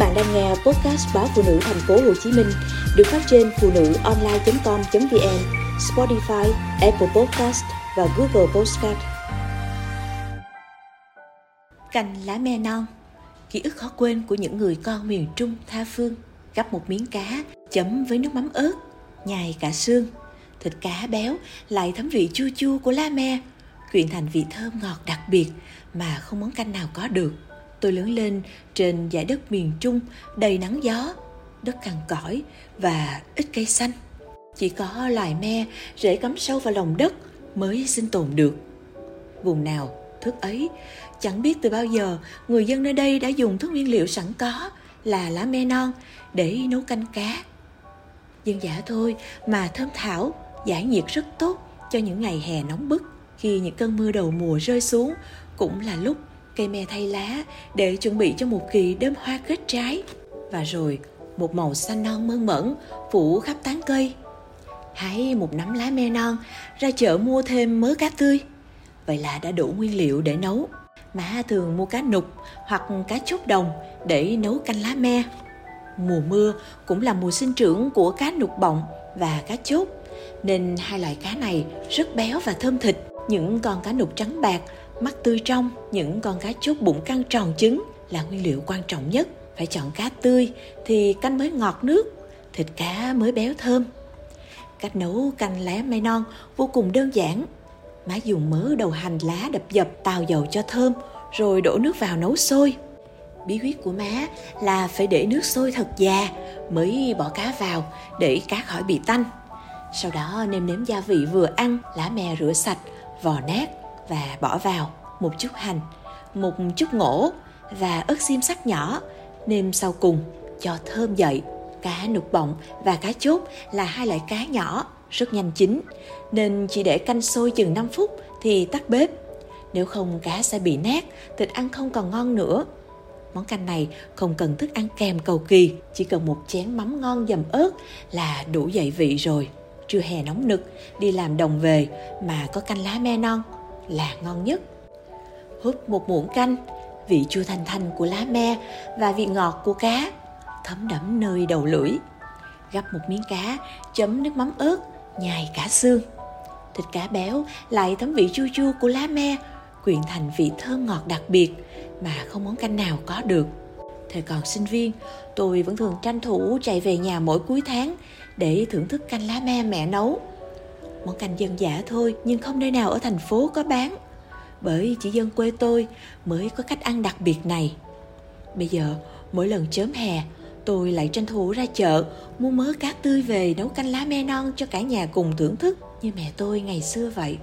bạn đang nghe podcast báo phụ nữ thành phố Hồ Chí Minh được phát trên phụ nữ online.com.vn, Spotify, Apple Podcast và Google Podcast. Canh lá me non, ký ức khó quên của những người con miền Trung tha phương. Gắp một miếng cá, chấm với nước mắm ớt, nhài cả xương. Thịt cá béo lại thấm vị chua chua của lá me, quyện thành vị thơm ngọt đặc biệt mà không món canh nào có được tôi lớn lên trên dải đất miền Trung đầy nắng gió, đất cằn cõi và ít cây xanh. Chỉ có loài me rễ cắm sâu vào lòng đất mới sinh tồn được. Vùng nào thức ấy, chẳng biết từ bao giờ người dân nơi đây đã dùng thức nguyên liệu sẵn có là lá me non để nấu canh cá. Dân dã thôi mà thơm thảo, giải nhiệt rất tốt cho những ngày hè nóng bức khi những cơn mưa đầu mùa rơi xuống cũng là lúc cây me thay lá để chuẩn bị cho một kỳ đơm hoa kết trái. Và rồi, một màu xanh non mơn mẫn phủ khắp tán cây. Hãy một nắm lá me non ra chợ mua thêm mớ cá tươi. Vậy là đã đủ nguyên liệu để nấu. Má thường mua cá nục hoặc cá chốt đồng để nấu canh lá me. Mùa mưa cũng là mùa sinh trưởng của cá nục bọng và cá chốt, nên hai loại cá này rất béo và thơm thịt. Những con cá nục trắng bạc mắt tươi trong, những con cá chốt bụng căng tròn trứng là nguyên liệu quan trọng nhất. Phải chọn cá tươi thì canh mới ngọt nước, thịt cá mới béo thơm. Cách nấu canh lá me non vô cùng đơn giản. Má dùng mớ đầu hành lá đập dập tàu dầu cho thơm, rồi đổ nước vào nấu sôi. Bí quyết của má là phải để nước sôi thật già mới bỏ cá vào để cá khỏi bị tanh. Sau đó nêm nếm gia vị vừa ăn, lá mè rửa sạch, vò nát và bỏ vào một chút hành, một chút ngổ và ớt xiêm sắc nhỏ, nêm sau cùng cho thơm dậy. Cá nục bọng và cá chốt là hai loại cá nhỏ, rất nhanh chín, nên chỉ để canh sôi chừng 5 phút thì tắt bếp. Nếu không cá sẽ bị nát, thịt ăn không còn ngon nữa. Món canh này không cần thức ăn kèm cầu kỳ, chỉ cần một chén mắm ngon dầm ớt là đủ dậy vị rồi. Trưa hè nóng nực, đi làm đồng về mà có canh lá me non là ngon nhất. Húp một muỗng canh, vị chua thanh thanh của lá me và vị ngọt của cá thấm đẫm nơi đầu lưỡi. Gắp một miếng cá, chấm nước mắm ớt, nhai cả xương. Thịt cá béo lại thấm vị chua chua của lá me, quyện thành vị thơm ngọt đặc biệt mà không món canh nào có được. Thời còn sinh viên, tôi vẫn thường tranh thủ chạy về nhà mỗi cuối tháng để thưởng thức canh lá me mẹ nấu món canh dân dã thôi, nhưng không nơi nào ở thành phố có bán. Bởi chỉ dân quê tôi mới có cách ăn đặc biệt này. Bây giờ, mỗi lần chớm hè, tôi lại tranh thủ ra chợ, mua mớ cá tươi về nấu canh lá me non cho cả nhà cùng thưởng thức như mẹ tôi ngày xưa vậy.